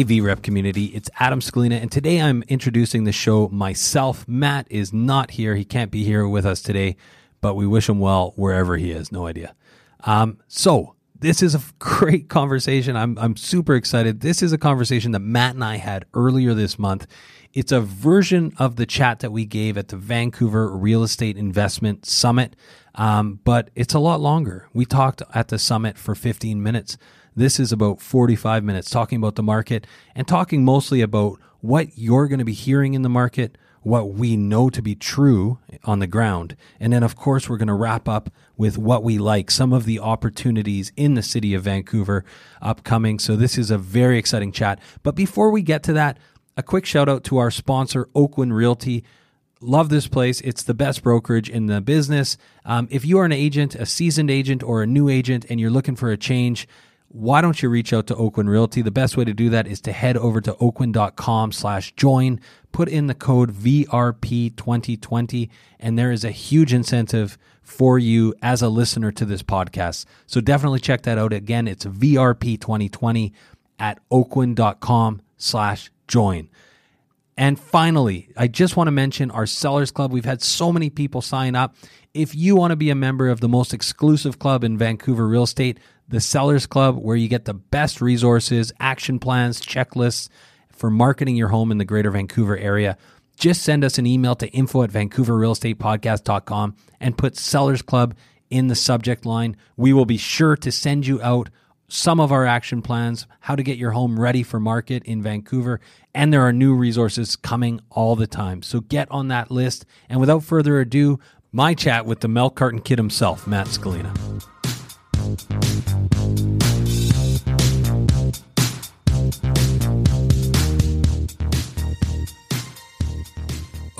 Hey, VREP community, it's Adam Scalina, and today I'm introducing the show myself. Matt is not here. He can't be here with us today, but we wish him well wherever he is. No idea. Um, so, this is a great conversation. I'm, I'm super excited. This is a conversation that Matt and I had earlier this month. It's a version of the chat that we gave at the Vancouver Real Estate Investment Summit, um, but it's a lot longer. We talked at the summit for 15 minutes. This is about 45 minutes talking about the market and talking mostly about what you're going to be hearing in the market, what we know to be true on the ground. And then, of course, we're going to wrap up with what we like, some of the opportunities in the city of Vancouver upcoming. So, this is a very exciting chat. But before we get to that, a quick shout out to our sponsor, Oakwyn Realty. Love this place. It's the best brokerage in the business. Um, if you are an agent, a seasoned agent, or a new agent, and you're looking for a change, why don't you reach out to Oakwyn Realty? The best way to do that is to head over to oakwyn.com slash join, put in the code VRP2020, and there is a huge incentive for you as a listener to this podcast. So definitely check that out. Again, it's VRP2020 at oakwyn.com slash join. And finally, I just want to mention our Sellers Club. We've had so many people sign up. If you want to be a member of the most exclusive club in Vancouver real estate, the Sellers Club, where you get the best resources, action plans, checklists for marketing your home in the greater Vancouver area. Just send us an email to info at vancouverrealestatepodcast.com and put Sellers Club in the subject line. We will be sure to send you out some of our action plans, how to get your home ready for market in Vancouver, and there are new resources coming all the time. So get on that list. And without further ado, my chat with the Mel carton kid himself, Matt Scalina.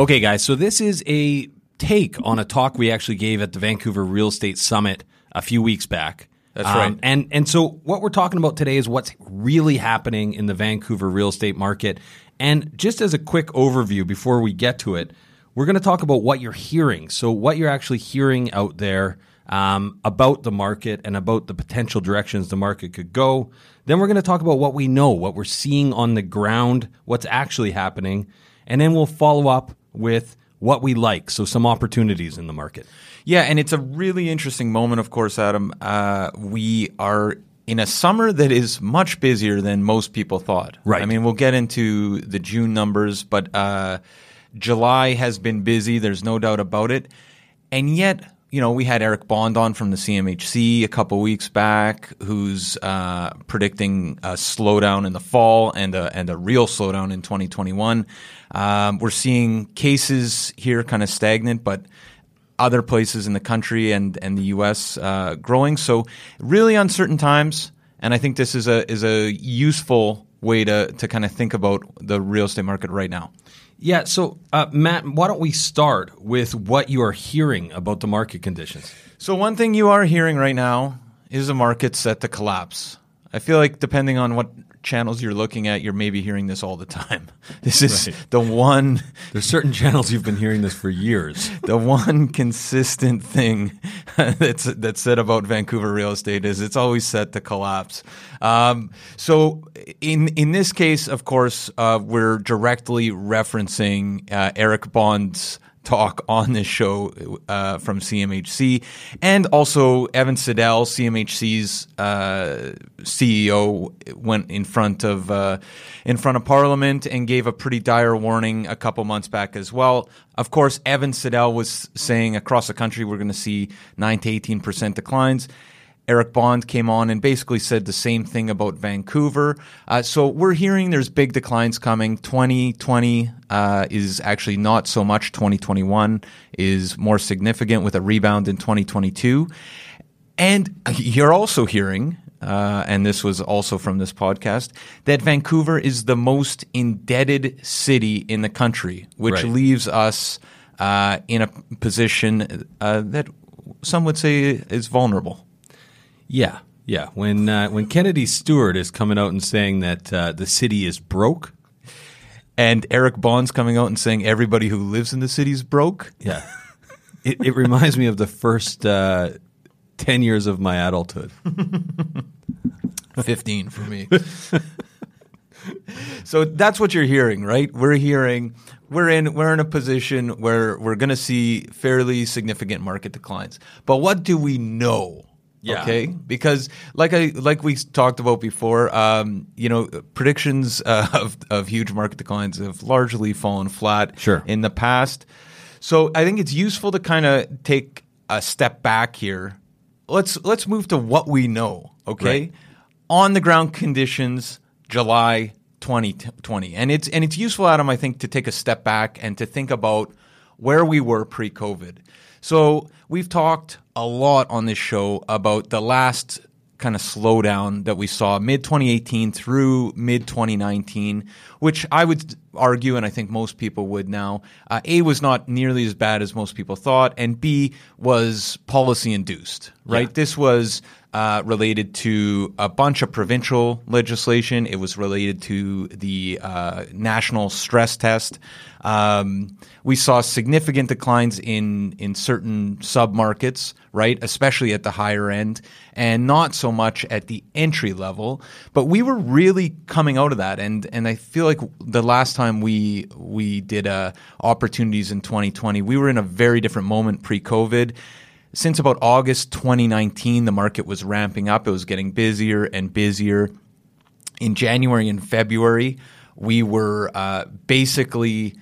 Okay, guys, so this is a take on a talk we actually gave at the Vancouver Real Estate Summit a few weeks back. That's um, right. And and so what we're talking about today is what's really happening in the Vancouver real estate market. And just as a quick overview before we get to it, we're going to talk about what you're hearing. So what you're actually hearing out there um, about the market and about the potential directions the market could go. Then we're going to talk about what we know, what we're seeing on the ground, what's actually happening, and then we'll follow up with what we like. So some opportunities in the market. Yeah, and it's a really interesting moment, of course, Adam. Uh, we are in a summer that is much busier than most people thought. Right. I mean, we'll get into the June numbers, but uh, July has been busy. There's no doubt about it. And yet, you know, we had Eric Bond on from the CMHC a couple weeks back, who's uh, predicting a slowdown in the fall and a, and a real slowdown in 2021. Um, we're seeing cases here kind of stagnant, but other places in the country and, and the U.S. Uh, growing. So really uncertain times, and I think this is a is a useful way to to kind of think about the real estate market right now. Yeah. So, uh, Matt, why don't we start with what you are hearing about the market conditions? So one thing you are hearing right now is the market set to collapse. I feel like depending on what channels you're looking at, you're maybe hearing this all the time. This is Right. the one There's certain channels you've been hearing this for years. the one consistent thing that's that's said about Vancouver real estate is it's always set to collapse. Um, so in in this case, of course, uh, we're directly referencing uh, Eric Bond's talk on this show uh, from CMHC, and also Evan Siddall, CMHC's uh, CEO, went in front of uh, in front of Parliament and gave a pretty dire warning a couple months back as well. Of course, Evan Siddall was saying across the country we're going to see nine to eighteen percent declines. Eric Bond came on and basically said the same thing about Vancouver. Uh, so we're hearing there's big declines coming. 2020 uh, is actually not so much. 2021 is more significant with a rebound in 2022. And you're also hearing, uh, and this was also from this podcast, that Vancouver is the most indebted city in the country, which Right. leaves us uh, in a position uh, that some would say is vulnerable. Yeah, yeah. When uh, when Kennedy Stewart is coming out and saying that uh, the city is broke, And Eric Bond's coming out and saying everybody who lives in the city is broke. yeah, it, it reminds me of the first uh, ten years of my adulthood. 15 for me. so that's what you're hearing, right? We're hearing we're in we're in a position where we're going to see fairly significant market declines. But what do we know? Yeah. Okay, because like I like we talked about before, um, you know, predictions uh, of of huge market declines have largely fallen flat Sure. in the past. So I think it's useful to kind of take a step back here. Let's let's move to what we know. Okay, Right. on the ground conditions, July 2020, and it's and it's useful, Adam, I think, to take a step back and to think about where we were pre-COVID. So we've talked a lot on this show about the last kind of slowdown that we saw mid 2018 through mid 2019, which I would argue, and I think most people would now, uh, A, was not nearly as bad as most people thought, and B, was policy induced, right? Yeah. This was uh, related to a bunch of provincial legislation. It was related to the uh, national stress test. Um, we saw significant declines in in certain submarkets, right, especially at the higher end, and not so much at the entry level. But we were really coming out of that, and and I feel like the last time we we did uh, opportunities in 2020, we were in a very different moment pre-COVID since about August 2019, the market was ramping up. It was getting busier and busier. In January and February, we were uh, basically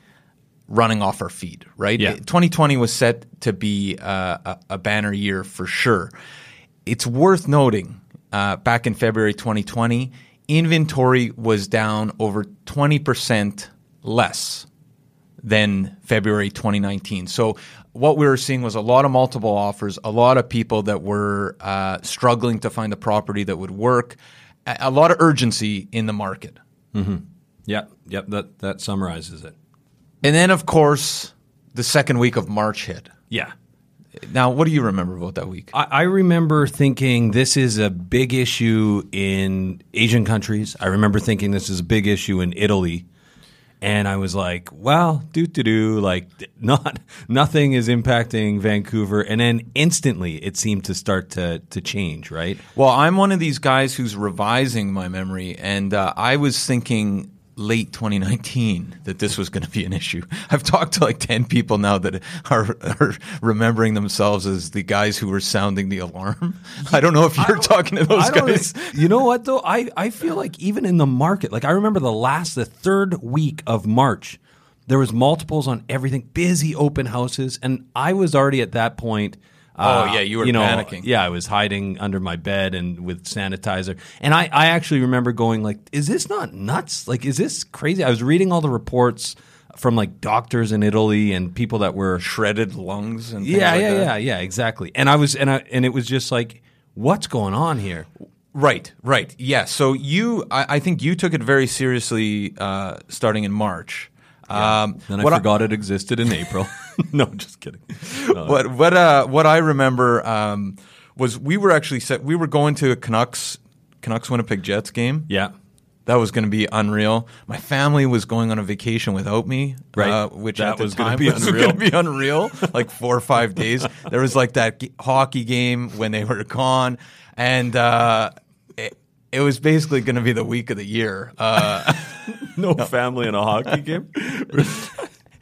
running off our feet, right? Yeah. 2020 was set to be uh, a, a banner year for sure. It's worth noting uh, back in February 2020, inventory was down over 20% less than February 2019. So what we were seeing was a lot of multiple offers, a lot of people that were uh, struggling to find a property that would work, a, a lot of urgency in the market. Yep, yep. That that summarizes it. And then, of course, the second week of March hit. Yeah. Now, what do you remember about that week? I, I remember thinking this is a big issue in Asian countries. I remember thinking this is a big issue in Italy. And I was like, well, do do do, like not nothing is impacting Vancouver. And then instantly it seemed to start to to change, right? Well, I'm one of these guys who's revising my memory, and uh, I was thinking late 2019 that this was going to be an issue. I've talked to like 10 people now that are, are remembering themselves as the guys who were sounding the alarm. I don't know if you're talking to those guys. You know what though? I, I feel like even in the market, like I remember the last, the third week of March, there was multiples on everything, busy open houses, and I was already at that point. Uh, Oh, yeah, you were you know, panicking. Yeah, I was hiding under my bed and with sanitizer. And I, I actually remember going like, "Is this not nuts? Like, is this crazy?" I was reading all the reports from like doctors in Italy and people that were Shredded lungs and things yeah, like yeah, that. yeah, yeah, exactly. And I was, and I, and it was just like, what's going on here? Right, right. Yeah. So you, I, I think you took it very seriously uh, starting in March. Um, Then I forgot it existed in April. no, just kidding. No. what what uh, what I remember um, was we were actually set. We were going to a Canucks Canucks Winnipeg Jets game. Yeah, That was going to be unreal. My family was going on a vacation without me, Right. Uh, which That at the was time be was unreal. going to be unreal. like four or five days. There was like that g- hockey game when they were gone, and uh, it, it was basically going to be the week of the year. Uh, no family in a hockey game.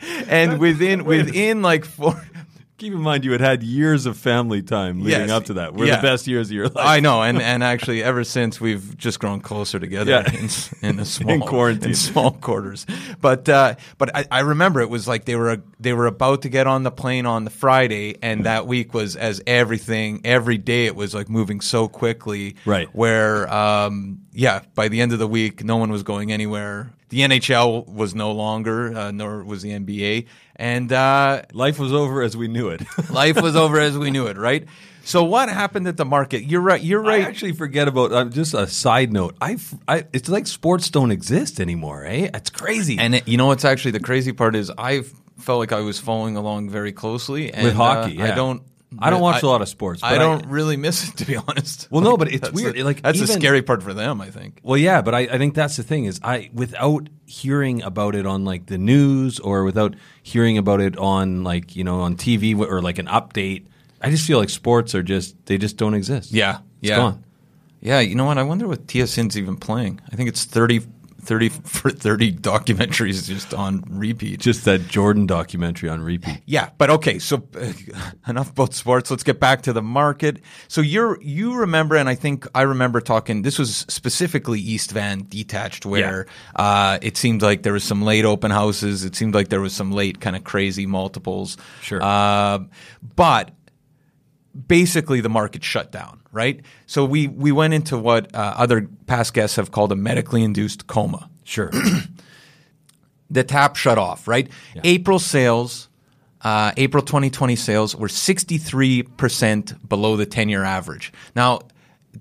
and within within like four. Keep in mind, you had had years of family time leading Yes. up to that. Were Yeah. the best years of your life. I know, and, and actually, ever since we've just grown closer together Yeah. in, s- in a small In quarantine. in small quarters. But uh, but I, I remember it was like they were they were about to get on the plane on the Friday, and that week was as everything every day it was like moving so quickly. Right. Where um, yeah, by the end of the week, no one was going anywhere. The NHL was no longer, uh, nor was the NBA, and uh, Life was over as we knew it. life was over as we knew it. Right. So what happened at the market? You're right. You're right. I actually forget about uh, just a side note. I, I, it's like sports don't exist anymore. Eh, it's crazy. And it, you know what's actually the crazy part is I felt like I was following along very closely and, With hockey, uh, I don't. I don't watch a lot of sports, I but I- don't really miss it to be honest. Well, no, but it's weird, the- like, that's the scary part for them. I think. Well, yeah, but I, I think that's the thing is I without hearing about it on like the news or without hearing about it on like you know on TV or like an update, I just feel like sports are just they just don't exist. Yeah, It's yeah, gone. yeah. You know what? I wonder what TSN's even playing. I think it's 30, 30 for thirty documentaries just on repeat. Just that Jordan documentary on repeat. Yeah, but okay. So uh, enough about sports. Let's get back to the market. So you're you remember, and I think I remember talking. This was specifically East Van detached, where uh, it seemed like there was some late open houses. It seemed like there was some late kind of crazy multiples. Sure. uh, but basically the market shut down, right? So we we went into what uh, other past guests have called a medically induced coma Sure. the tap shut off, right? April sales, uh, April 2020 sales were 63% below the 10 year average. Now,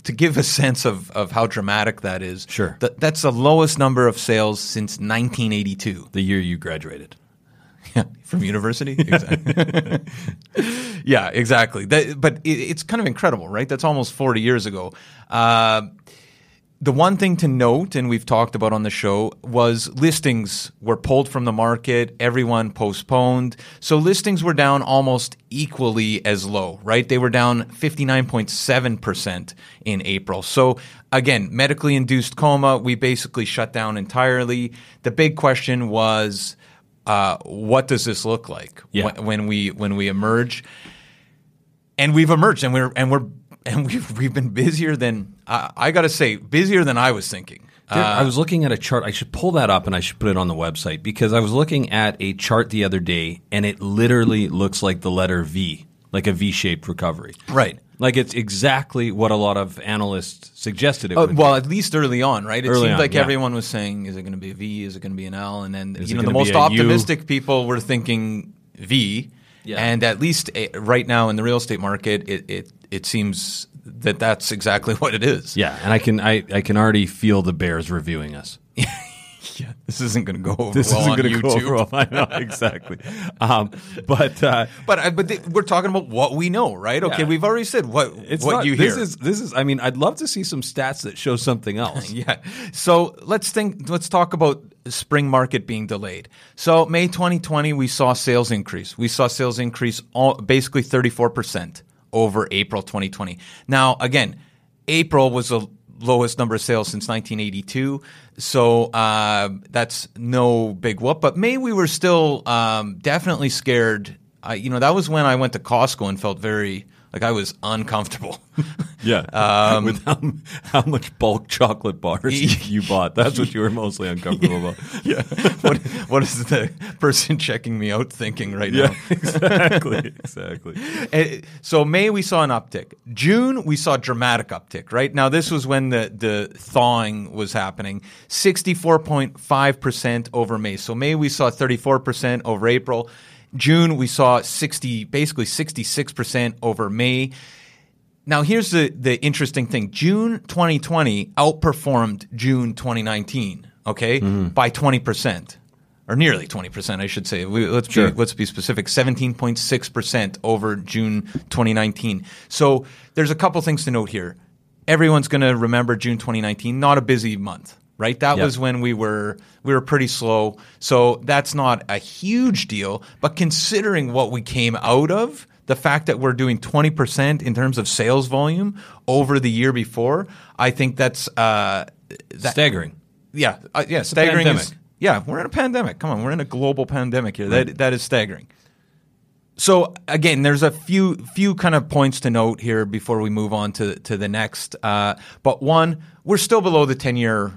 to give a sense of, of how dramatic that is, Sure. th- that's the lowest number of sales since 1982 the year you graduated. from university. Exactly. yeah, exactly. That, but it, it's kind of incredible, right? That's almost 40 years ago. Uh, the one thing to note, and we've talked about on the show, was listings were pulled from the market. Everyone postponed. So listings were down almost equally as low, right? They were down 59.7% in April. So again, medically induced coma, we basically shut down entirely. The big question was, uh, what does this look like Yeah. when, when we when we emerge? and we've emerged and we're and we're and we've we've been busier than I I got to say busier than I was thinking. There- Uh, I was looking at a chart. I should pull that up and I should put it on the website because I was looking at a chart the other day and it literally looks like the letter V, like a V-shaped recovery. right. Like it's exactly what a lot of analysts suggested it Uh, well, at least early on, right? It Early seemed on, like yeah. everyone was saying, "Is it going to be a V? Is it going to be an L?" And then Is you know the most be a U? optimistic people were thinking V. Yeah. And at least uh, right now in the real estate market, it it it seems that that's exactly what it is. yeah, and I can I, I can already feel the Bears reviewing us. Yeah, this isn't going to go over This well isn't going to go over well. I know exactly. Um, but uh, But I, but we're talking about what we know, right? Okay, Yeah. we've already said what it's what not, you hear. This is this is. I mean, I'd love to see some stats that show something else. Yeah. So let's think. Let's talk about spring market being delayed. So May 2020, we saw sales increase. We saw sales increase all, basically 34 percent over April 2020. Now again, April was a lowest number of sales since 1982. So uh, that's no big whoop. But May we were still um, definitely scared. You know, that was when I went to Costco and felt very like I was uncomfortable. Yeah. Um, With how, how much bulk chocolate bars you bought. That's what you were mostly uncomfortable about. yeah. what, what is the person checking me out thinking right now? exactly. Exactly. Eh, so May we saw an uptick. June we saw a dramatic uptick. Right now, this was when the the thawing was happening. Sixty four point five percent over May. So May we saw thirty four percent over April. June we saw sixty, basically sixty six percent over May. Now here's the the interesting thing. June 2020 outperformed June 2019. Okay, mm-hmm. by 20 percent or nearly 20%, I should say. We, let's Sure. be let's be specific. 17.6% over June 2019. So there's a couple things to note here. Everyone's going to remember June 2019, not a busy month, right? That Yep. was when we were we were pretty slow. So that's not a huge deal, but considering what we came out of, the fact that we're doing 20% in terms of sales volume over the year before, I think that's uh, that, Staggering. yeah, uh, yeah, staggering. Is, yeah, we're in a pandemic. Come on, we're in a global pandemic here. That that is staggering. So again, there's a few few kind of points to note here before we move on to to the next. Uh, but one, we're still below the ten year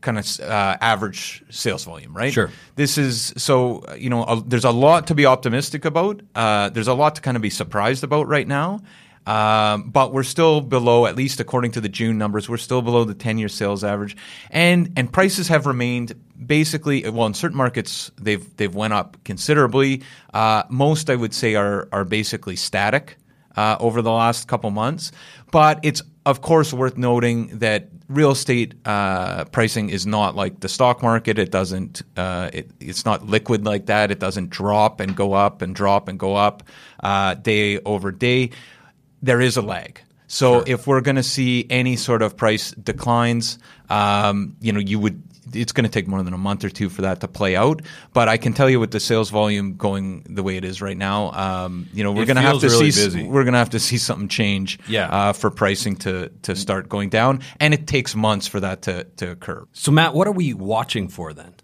kind of uh, average sales volume, right? Sure. This is so you know a, there's a lot to be optimistic about. Uh, there's a lot to kind of be surprised about right now. Um, but we're still below, at least according to the June numbers, we're still below the 10-year sales average, and and prices have remained basically well in certain markets they've they've went up considerably. Uh, most I would say are are basically static uh, over the last couple months, but it's of course worth noting that real estate uh, pricing is not like the stock market. It doesn't. Uh, it, it's not liquid like that. It doesn't drop and go up and drop and go up uh, day over day. There is a lag. So if we're going to see any sort of price declines, um, you know, you would. It's going to take more than a month or two for that to play out. But I can tell you, with the sales volume going the way it is right now, um, you know, we're going to have to really see. busy. We're going to have to see something change. Yeah. Uh, for pricing to to start going down, and it takes months for that to to occur. So, Matt, what are we watching for then?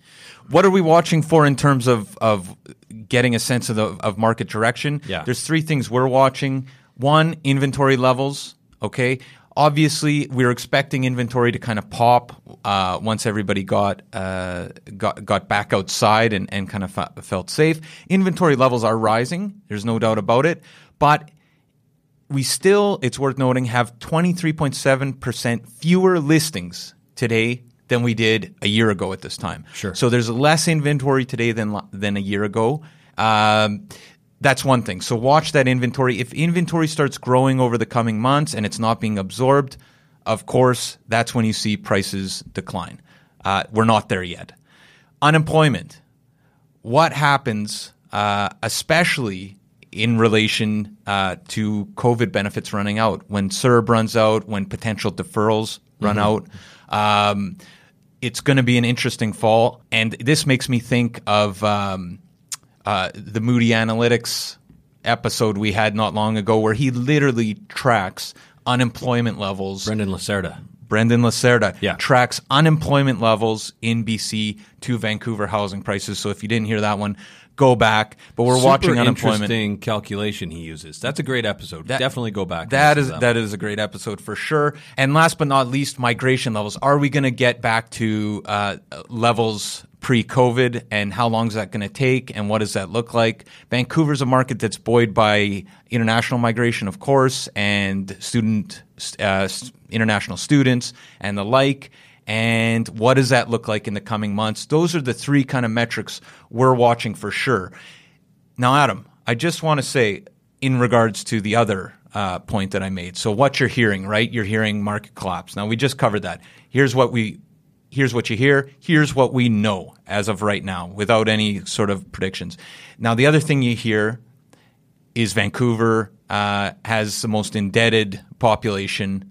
What are we watching for in terms of of getting a sense of the of market direction? Yeah. There's three things we're watching. One, inventory levels. Okay. Obviously, we are expecting inventory to kind of pop uh, once everybody got uh, got got back outside and, and kind of fe- felt safe. Inventory levels are rising. There's no doubt about it. But we still, it's worth noting, have 23.7% fewer listings today than we did a year ago at this time. Sure. So there's less inventory today than than a year ago. Um, that's one thing. So watch that inventory. If inventory starts growing over the coming months and it's not being absorbed, of course, that's when you see prices decline. Uh, we're not there yet. Unemployment what happens, uh, especially in relation uh, to COVID benefits running out, when CERB runs out, when potential deferrals run out. Um, it's going to be an interesting fall. And this makes me think of um, uh, the Moody Analytics episode we had not long ago, where he literally tracks unemployment levels Brendan LaCerda. Brendan LaCerda Yeah. tracks unemployment levels in BC to Vancouver housing prices. So if you didn't hear that one, go back. But we're Super watching unemployment. Interesting calculation he uses. That's a great episode. Definitely go back. That is to that is a great episode for sure. And last but not least, migration levels. Are we going to get back to uh, levels pre-COVID, and how long is that going to take, and what does that look like? Vancouver's a market that's buoyed by international migration, of course, and student uh, international students and the like. And what does that look like in the coming months? Those are the three kind of metrics we're watching for sure. Now, Adam, I just want to say in regards to the other uh, point that I made. So, what you're hearing, right? You're hearing market collapse. Now, we just covered that. Here's what we. Here's what you hear. Here's what we know as of right now, without any sort of predictions. Now, the other thing you hear is Vancouver uh, has the most indebted population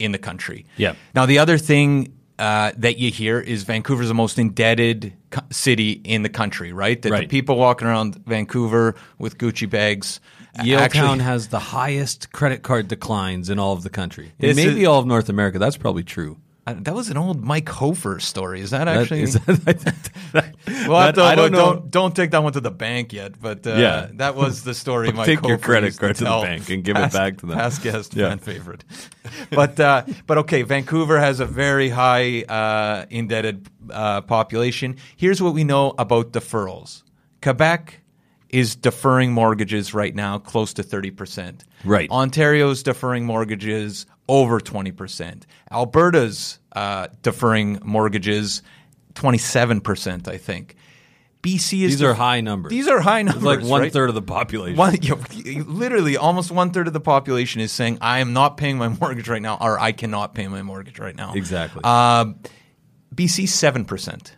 in the country. Yep. Now, the other thing uh, that you hear is Vancouver's the most indebted co- city in the country, right? That the people walking around Vancouver with Gucci bags Yaletown Actually- has the highest credit card declines in all of the country. It is- all of North America. That's probably true. Uh, that was an old Mike Hofer story. Is that That- actually? is that- well, I that- don't, I don't know. Don't, don't take that one to the bank yet. But uh, Yeah. that was the story. Mike Take your credit card to the bank and give it back to them. Past guest, Yeah. fan favorite. but uh, but okay, Vancouver has a very high uh, indebted uh, population. Here's what we know about deferrals. Quebec is deferring mortgages right now close to 30%. Right. Ontario's deferring mortgages over 20%. Alberta's uh, deferring mortgages 27%, I think. BC is These are def- high numbers. These are high It's numbers. like one right? third of the population. One, you- literally, almost one third of the population is saying, "I am not paying my mortgage right now," or "I cannot pay my mortgage right now." Exactly. Um, BC seven percent.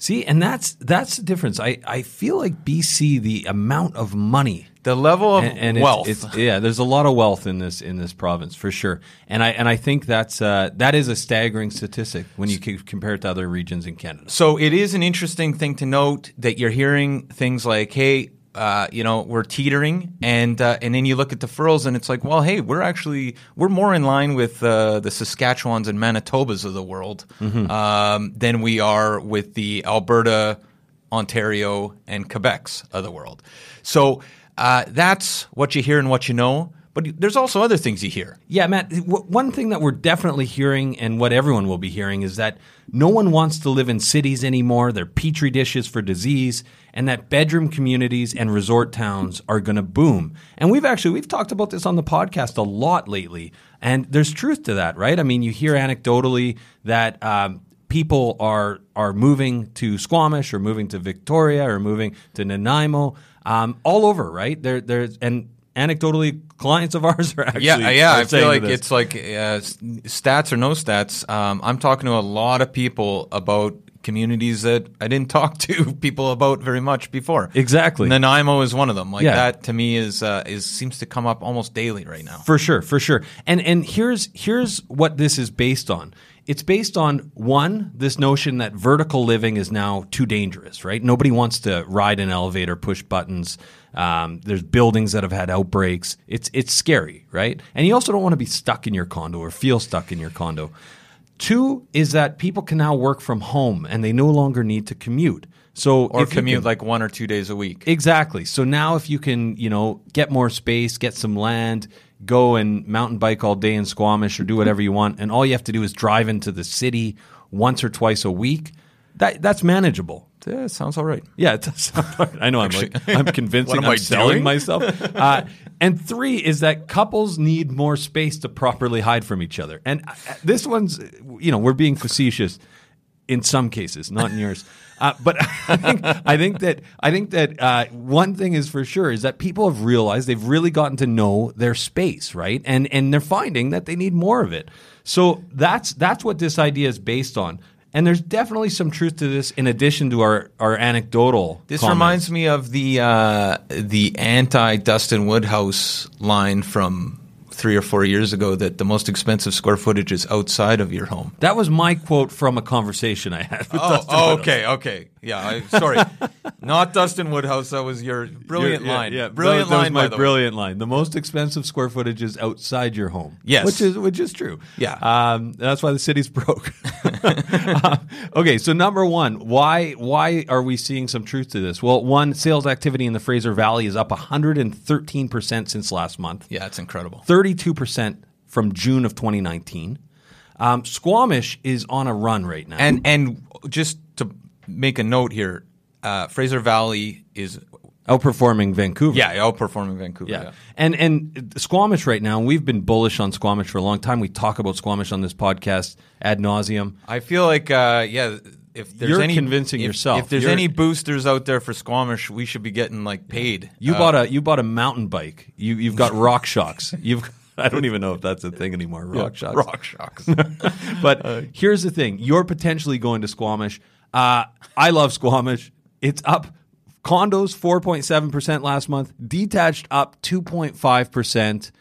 See, and that's that's the difference. I, I feel like BC, the amount of money The level of and, and it's- wealth. It's, yeah, there's a lot of wealth in this in this province for sure, and I and I think that's uh, that is a staggering statistic when you c- compare it to other regions in Canada. So it is an interesting thing to note that you're hearing things like, "Hey, uh, you know, we're teetering," and uh, and then you look at deferrals, and it's like, "Well, hey, we're actually we're more in line with uh, the Saskatchewans and Manitobas of the world um, than we are with the Alberta, Ontario, and Quebec's of the world." So uh, that's what you hear and what you know. But there's also other things you hear. Yeah, Matt. One thing that we're definitely hearing, and what everyone will be hearing, is that no one wants to live in cities anymore. They're petri dishes for disease, and that bedroom communities and resort towns are going to boom. And we've actually we've talked about this on the podcast a lot lately, and there's truth to that, right? I mean, you hear anecdotally that. Um, People are are moving to Squamish or moving to Victoria or moving to Nanaimo, um, all over, right? There, there's and anecdotally, clients of ours are actually Yeah, yeah. I feel like it's like uh, stats or no stats. Um, I'm talking to a lot of people about communities that I didn't talk to people about very much before. Exactly. Nanaimo is one of them. Like Yeah. that to me is uh, is seems to come up almost daily right now. For sure, for sure. And and here's here's what this is based on. It's based on one, this notion that vertical living is now too dangerous, right? Nobody wants to ride an elevator, push buttons. Um, there's buildings that have had outbreaks. It's it's scary, right? And you also don't want to be stuck in your condo or feel stuck in your condo. Two is that people can now work from home and they no longer need to commute. So Or commute can- like one or two days a week. Exactly. So now if you can, you know, get more space, get some land, go and mountain bike all day in Squamish or do whatever you want, and all you have to do is drive into the city once or twice a week, that that's manageable. Yeah, it sounds all right. Yeah, it does sound right. I know I'm like I'm convincing What am I'm I selling doing? myself. Uh, and three is that couples need more space to properly hide from each other. And uh, this one's, you know, we're being facetious in some cases, not in yours. Uh, but I think, I think that I think that uh, one thing is for sure is that people have realized they've really gotten to know their space, right? And and they're finding that they need more of it. So that's that's what this idea is based on. And there's definitely some truth to this in addition to our, our anecdotal. This comments. reminds me of the uh, the anti Dustin Woodhouse line from three or four years ago that the most expensive square footage is outside of your home. That was my quote from a conversation I had with Oh, Dustin oh, Woodhouse. okay, okay. Yeah, I, sorry. Not Dustin Woodhouse. That was your brilliant Yeah, line. Yeah, Brilliant that, that line, was my the way. brilliant line. The most expensive square footage is outside your home. Yes. which is which is true. Yeah. um, that's why the city's broke. Uh, okay, so number one, why why are we seeing some truth to this? Well, one, sales activity in the Fraser Valley is up 113 percent since last month. Yeah, it's incredible. 32 percent from June of 2019. Um, Squamish is on a run right now. And and just make a note here, uh, Fraser Valley is outperforming Vancouver. yeah outperforming Vancouver. Yeah. Yeah. And and Squamish right now, we've been bullish on Squamish for a long time. We talk about Squamish on this podcast ad nauseum. I feel like uh, yeah. If there's You're any convincing if- yourself. If there's any boosters out there for Squamish, we should be getting like paid. You Uh, bought a you bought a mountain bike. You you've got RockShox. You've I don't even know if that's a thing anymore. RockShox. rock shocks. But here's the thing: you're potentially going to Squamish. Uh, I love Squamish. It's up. Condos 4.7 percent last month. Detached up 2.5 percent.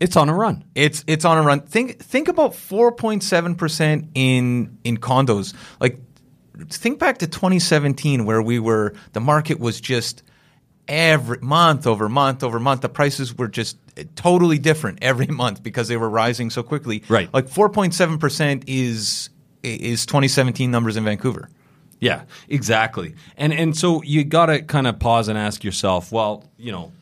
It's on a run. It's it's on a run. Think think about four point seven percent in in condos. Like think back to 2017 where we were the market was just every month over month over month. The prices were just totally different every month because they were rising so quickly. Right. Like 4.7 percent is is 2017 numbers in Vancouver. Yeah, exactly. And and so you got to kind of pause and ask yourself, well, you know,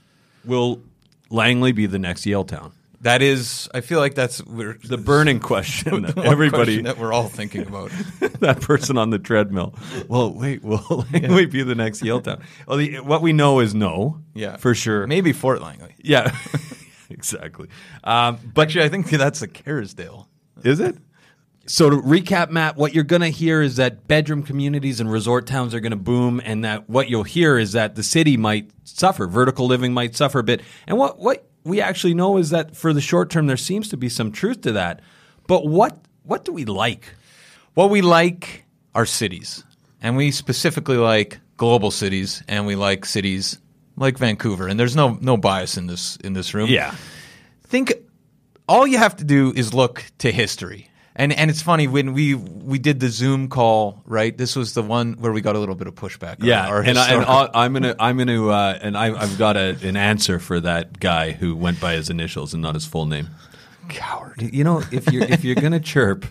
will Langley be the next Yaletown? That is, I feel like that's we're, The burning question that everybody question that we're all thinking about. that person on the treadmill. Well, wait, will Langley be the next Yaletown? Well, the, what we know is no. yeah, for sure. Maybe Fort Langley. Yeah, exactly. Um, But actually, I think that's the Kerrisdale. Is it? So to recap, Matt, what you're going to hear is that bedroom communities and resort towns are going to boom, and that what you'll hear is that the city might suffer, vertical living might suffer a bit. And what what we actually know is that for the short term, there seems to be some truth to that. But what what do we like? What we like are cities, and we specifically like global cities, and we like cities like Vancouver. And there's no no bias in this in this room. Yeah, think all you have to do is look to history. And and it's funny when we we did the Zoom call, right? This was the one where we got a little bit of pushback. Yeah, our and, I, and I'll- I'm gonna, I'm gonna, uh, and I, I've got a, an answer for that guy who went by his initials and not his full name. coward. You know, if you're if you're gonna chirp,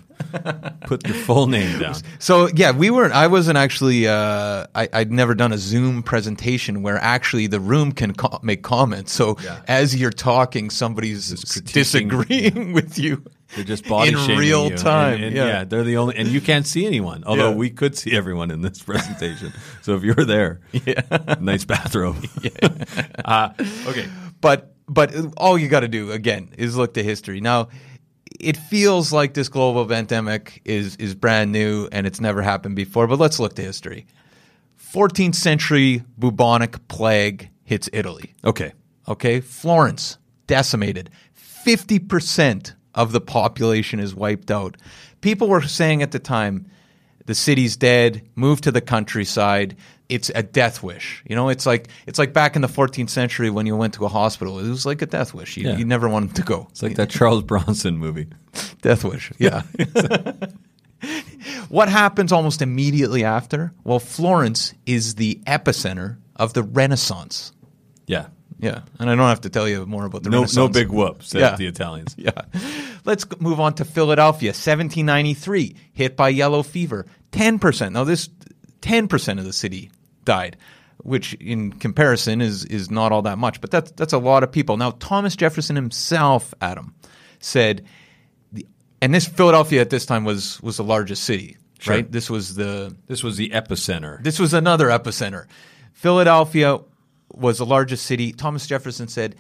put your full name down. So yeah, we weren't. I wasn't actually. Uh, I, I'd never done a Zoom presentation where actually the room can co- make comments. So as you're talking, somebody's disagreeing with you. They're just body in shaming real you. time. And- and, yeah. they're the only, and you can't see anyone. Although Yeah. we could see everyone in this presentation. so if you were there, yeah. nice bathrobe. uh, okay, But but all you got to do again is look to history. Now, it feels like this global pandemic is is brand new and it's never happened before. But let's look to history. 14th century bubonic plague hits Italy. okay, Okay, Florence decimated. 50% of the population is wiped out. People were saying at the time, the city's dead, move to the countryside. It's a death wish. You know, it's like it's like back in the 14th century when you went to a hospital. It was like a death wish. You, Yeah. you never wanted to go. it's like that Charles Bronson movie. Death wish. Yeah. what happens almost immediately after? Well, Florence is the epicenter of the Renaissance. Yeah, Yeah, and I don't have to tell you more about the no, Renaissance. no big whoop, said Yeah. the Italians. Yeah. Let's move on to Philadelphia, 1793, hit by yellow fever. 10%. Now, this 10% of the city died, which in comparison is, is not all that much, but that's, that's a lot of people. Now, Thomas Jefferson himself, Adam, said, the, and this Philadelphia at this time was, was the largest city, Sure. right? This was the This was the epicenter. this was another epicenter. Philadelphia was the largest city. Thomas Jefferson said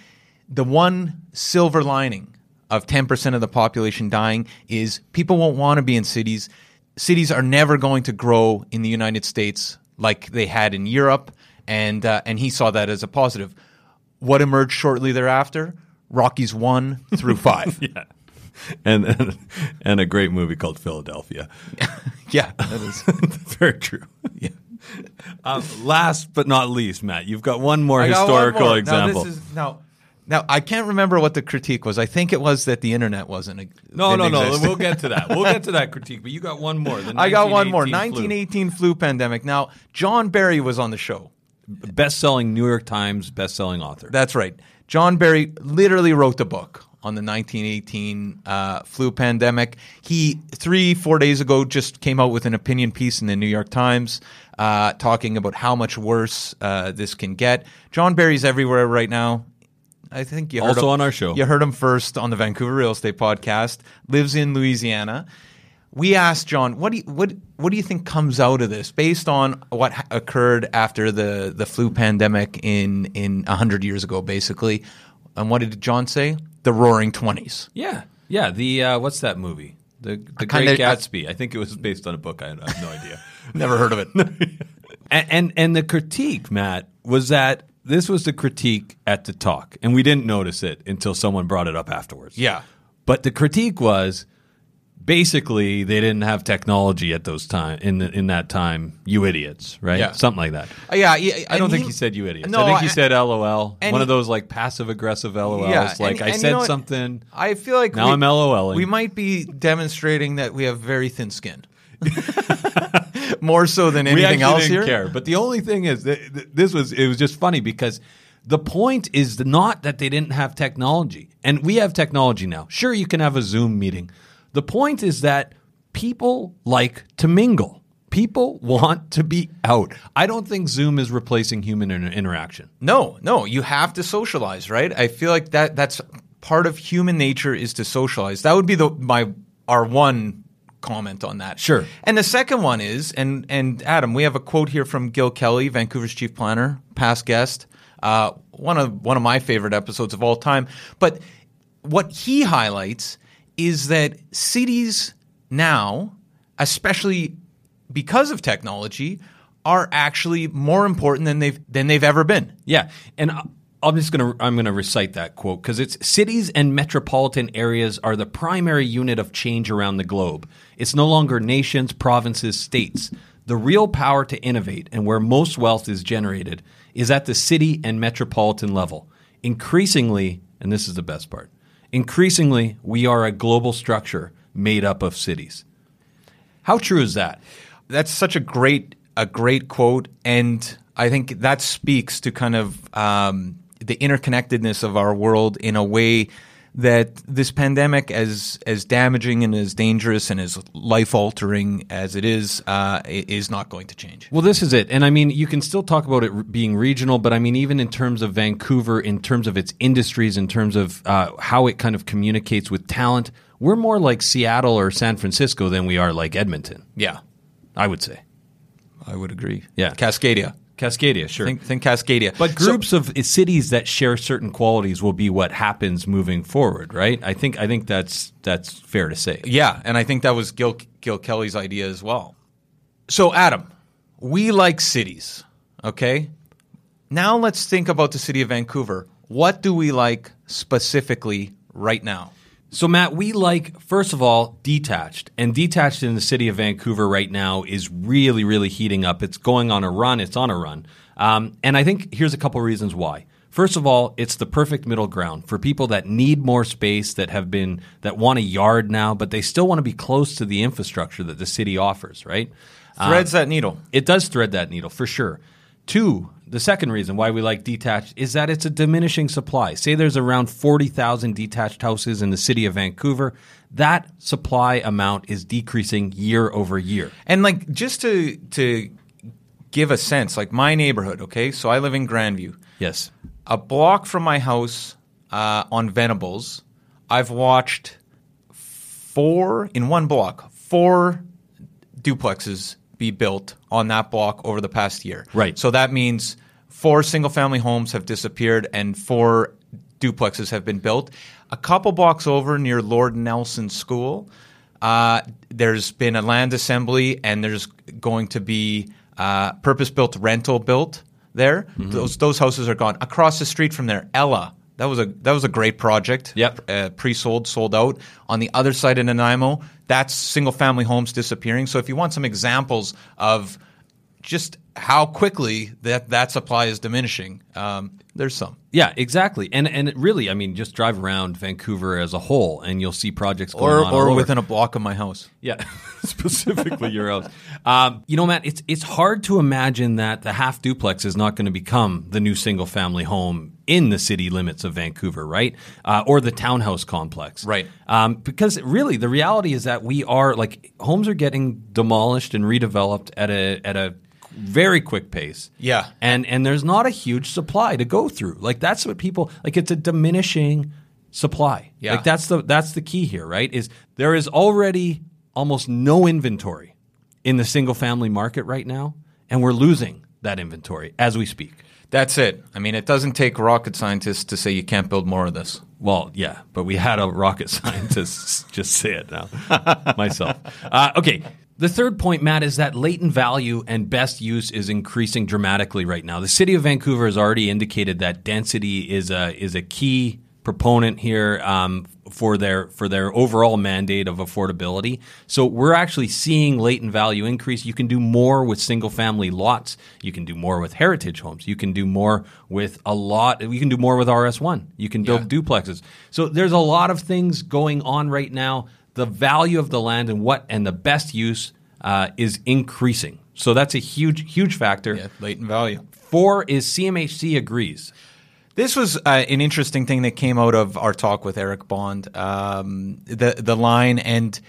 the one silver lining of 10% of the population dying is people won't want to be in cities. Cities are never going to grow in the United States like they had in Europe, and uh, and he saw that as a positive. What emerged shortly thereafter? Rockies one through five. yeah, and, and and a great movie called Philadelphia. yeah, that is. Very true. Yeah. Um, last but not least, Matt, you've got one more I got one historical more. example. Now, this is, now, now, I can't remember what the critique was. I think it was that the internet wasn't. a- no, no, didn't no. exist. We'll get to that. We'll get to that critique. But you got one more. The I got one more. 1918 1918 flu pandemic. Now, John Barry was on the show. best-selling New York Times best-selling author. That's right. John Barry literally wrote the book on the 1918 uh, flu pandemic. He three, four days ago just came out with an opinion piece in the New York Times uh, talking about how much worse uh, this can get. John Barry's everywhere right now. I think you heard Also him- on our show. You heard him first on the Vancouver Real Estate Podcast. Lives in Louisiana. We asked John, what do you, what what do you think comes out of this, based on what ha- occurred after the, the flu pandemic in in hundred years ago, basically? And what did John say? The Roaring Twenties. yeah, yeah. The uh, what's that movie? The the kinda- Great Gatsby. I think it was based on a book. I have no idea. Never heard of it. and, and and the critique, Matt, was that this was the critique at the talk, and we didn't notice it until someone brought it up afterwards. yeah. But the critique was basically they didn't have technology at those time in the, in that time. You idiots, right? Yeah. Something like that. Uh, yeah, yeah. I don't think he, said you idiots. No, I think he said LOL. One he- of those like passive aggressive LOLs. Yeah, like and- I and you said know something. I feel like Now we, I'm LOLing. We might be demonstrating that we have very thin skin. more so than anything else here. care. But the only thing is, th- this was it was just funny because the point is not that they didn't have technology, and we have technology now. Sure, you can have a Zoom meeting. The point is that people like to mingle. People want to be out. I don't think Zoom is replacing human inter- interaction. No, no, you have to socialize, right? I feel like that that's part of human nature is to socialize. That would be the my our one comment on that. Sure. And the second one is, and and Adam, we have a quote here from Gil Kelley, Vancouver's chief planner, past guest, uh, one of one of my favorite episodes of all time. But what he highlights is that cities now, especially because of technology, are actually more important than they've than they've ever been. Yeah, and I'm just gonna I'm gonna recite that quote because it's cities and metropolitan areas are the primary unit of change around the globe. It's no longer nations, provinces, states. The real power to innovate and where most wealth is generated is at the city and metropolitan level. Increasingly, and this is the best part, increasingly we are a global structure made up of cities. How true is that? That's such a great a great quote, and I think that speaks to kind of um, the interconnectedness of our world in a way that this pandemic, as as damaging and as dangerous and as life altering as it is, uh, is not going to change. Well, this is it. And I mean, you can still talk about it being regional, but I mean, even in terms of Vancouver, in terms of its industries, in terms of uh, how it kind of communicates with talent, we're more like Seattle or San Francisco than we are like Edmonton, Yeah, I would say. I would agree. Yeah. Cascadia. Cascadia, sure. Think, think Cascadia. but So- groups of cities that share certain qualities will be what happens moving forward, right? I think I think that's that's fair to say. Yeah, and I think that was Gil, Gil Kelley's idea as well. So, Adam, we like cities, okay? Now let's think about the city of Vancouver. What do we like specifically right now? So, Matt, we like, first of all, detached. And detached in the city of Vancouver right now is really, really heating up. It's going on a run. It's on a run. Um, and I think here's a couple reasons why. First of all, it's the perfect middle ground for people that need more space, that have been, that want a yard now, but they still want to be close to the infrastructure that the city offers, right? Threads that needle. It does thread that needle for sure. Two, the second reason why we like detached is that it's a diminishing supply. Say there's around 40,000 detached houses in the city of Vancouver. That supply amount is decreasing year over year. And like just to to give a sense, like my neighborhood, okay? So I live in Grandview. Yes. a block from my house uh, on Venables, I've watched four in one block, four duplexes be built on that block over the past year. Right. So that means four single family homes have disappeared and four duplexes have been built. A couple blocks over near Lord Nelson School, uh, there's been a land assembly and there's going to be uh, purpose built rental built there. Those those houses are gone. Across the street from there, Ella. That was a that was a great project. Yep. Uh, pre-sold, sold out. On the other side in Nanaimo, that's single family homes disappearing. So if you want some examples of just how quickly that that supply is diminishing, um, there's some. Yeah, exactly. And and really, I mean, just drive around Vancouver as a whole and you'll see projects going Or on. or within a block of my house. Yeah, specifically your house. Um, you know, Matt, it's it's hard to imagine that the half duplex is not going to become the new single family home in the city limits of Vancouver, right? Uh, or the townhouse complex, Right. Um, because really, the reality is that we are like homes are getting demolished and redeveloped at a at a very quick pace. Yeah. and and there's not a huge supply to go through. Like that's what people like. It's a diminishing supply. Yeah. like that's the that's the key here, right? Is there is already almost no inventory in the single family market right now, and we're losing that inventory as we speak. That's it. I mean, it doesn't take rocket scientists to say you can't build more of this. Well, yeah, but we had a rocket scientist just say it now myself. Uh, okay. The third point, Matt, is that latent value and best use is increasing dramatically right now. The city of Vancouver has already indicated that density is a is a key proponent here um, for their for their overall mandate of affordability. So we're actually seeing latent value increase. You can do more with single family lots. You can do more with heritage homes. You can do more with a lot. You can do more with RS one. You can build Yeah. duplexes. So there's a lot of things going on right now. The value of the land and what and the best use uh, is increasing. So that's a huge, huge factor. Yeah, latent value. Four is CMHC agrees. This was uh, an interesting thing that came out of our talk with Eric Bond. Um, the the line, and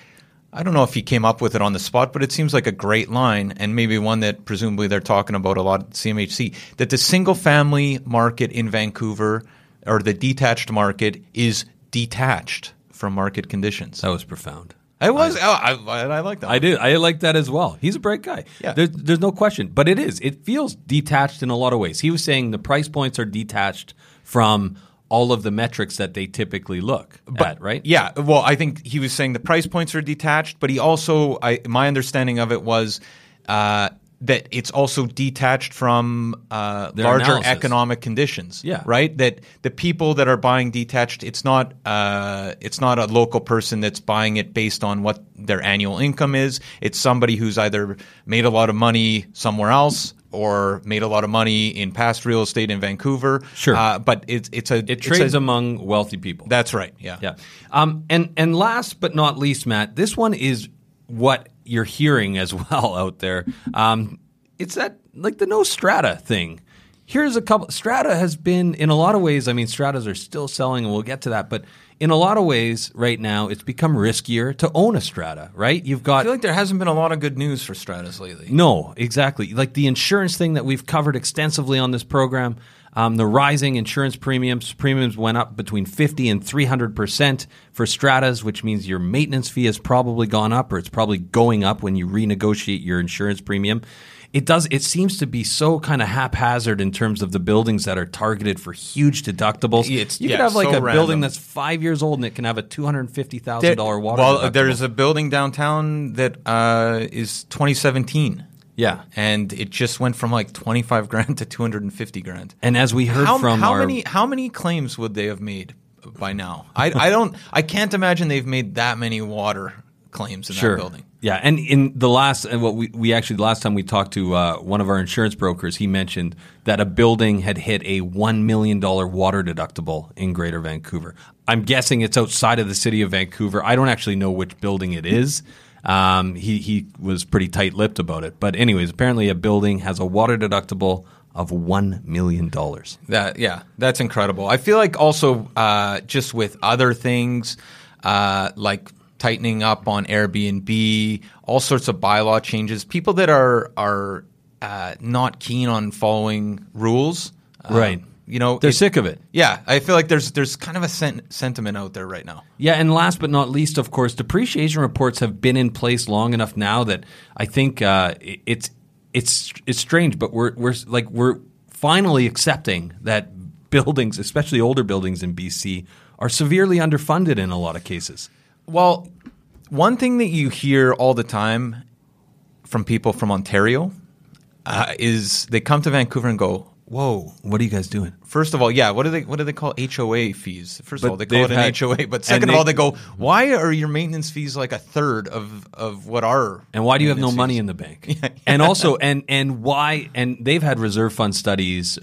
I don't know if he came up with it on the spot, but it seems like a great line, and maybe one that presumably they're talking about a lot at CMHC. That the single family market in Vancouver, or the detached market, is detached from market conditions. That was profound. It was. I, I, I like that. I did. I like that as well. He's a bright guy. Yeah. There's, there's no question. But it is. It feels detached in a lot of ways. He was saying the price points are detached from all of the metrics that they typically look at, right? Yeah. Well, I think he was saying the price points are detached, but he also, I, my understanding of it was uh, that it's also detached from uh, larger analysis. economic conditions. Yeah. Right. That the people that are buying detached, it's not, uh, it's not a local person that's buying it based on what their annual income is. It's somebody who's either made a lot of money somewhere else. Or made a lot of money in past real estate in Vancouver. Sure. uh, but it's it's a It it's trades a, among wealthy people. That's right. Yeah. Yeah. Um, and and last but not least, Matt, this one is what you're hearing as well out there. Um, it's that like the no strata thing. Here's a couple. Strata has been in a lot of ways. I mean, stratas are still selling, and we'll get to that. But in a lot of ways, right now, it's become riskier to own a strata. Right? You've got I feel like there hasn't been a lot of good news for stratas lately. no, exactly. Like the insurance thing that we've covered extensively on this program, um, the rising insurance premiums. Premiums went up between 50 and 300% for stratas, which means your maintenance fee has probably gone up or it's probably going up when you renegotiate your insurance premium. It does. It seems to be so kind of haphazard in terms of the buildings that are targeted for huge deductibles. It's- you yeah, could have like so a random. building that's five years old and it can have a two hundred fifty thousand dollar water. Well, deductible. there's a building downtown that uh, is 2017, yeah. and it just went from like 25 grand to 250 grand. And as we heard How, from how our many how many claims would they have made by now? I, I don't I can't imagine they've made that many water claims in that building. Yeah, and in the last, and what we, we actually the last time we talked to uh, one of our insurance brokers, he mentioned that a building had hit a one million dollar water deductible in Greater Vancouver. I'm guessing it's outside of the city of Vancouver. I don't actually know which building it is. Um, he he was pretty tight lipped about it, but anyways, apparently a building has a water deductible of one million dollars. That yeah, that's incredible. I feel like also uh, just with other things uh, like tightening up on Airbnb, all sorts of bylaw changes. People that are are uh, not keen on following rules, uh, Right. You know, They're it- sick of it. Yeah, I feel like there's there's kind of a sen- sentiment out there right now. Yeah, and last but not least, of course, depreciation reports have been in place long enough now that I think uh, it's it's it's strange, but we're we're like we're finally accepting that buildings, especially older buildings in BC, are severely underfunded in a lot of cases. Well, one thing that you hear all the time from people from Ontario uh, is they come to Vancouver and go, "Whoa, What are you guys doing? First of all, yeah, what do they what do they call HOA fees? First But of all, they call it an had- HOA, but second of all, they go, "Why are your maintenance fees like a third of of what are? And why do you have no maintenance money in the bank? And also, and and why? And they've had reserve fund studies,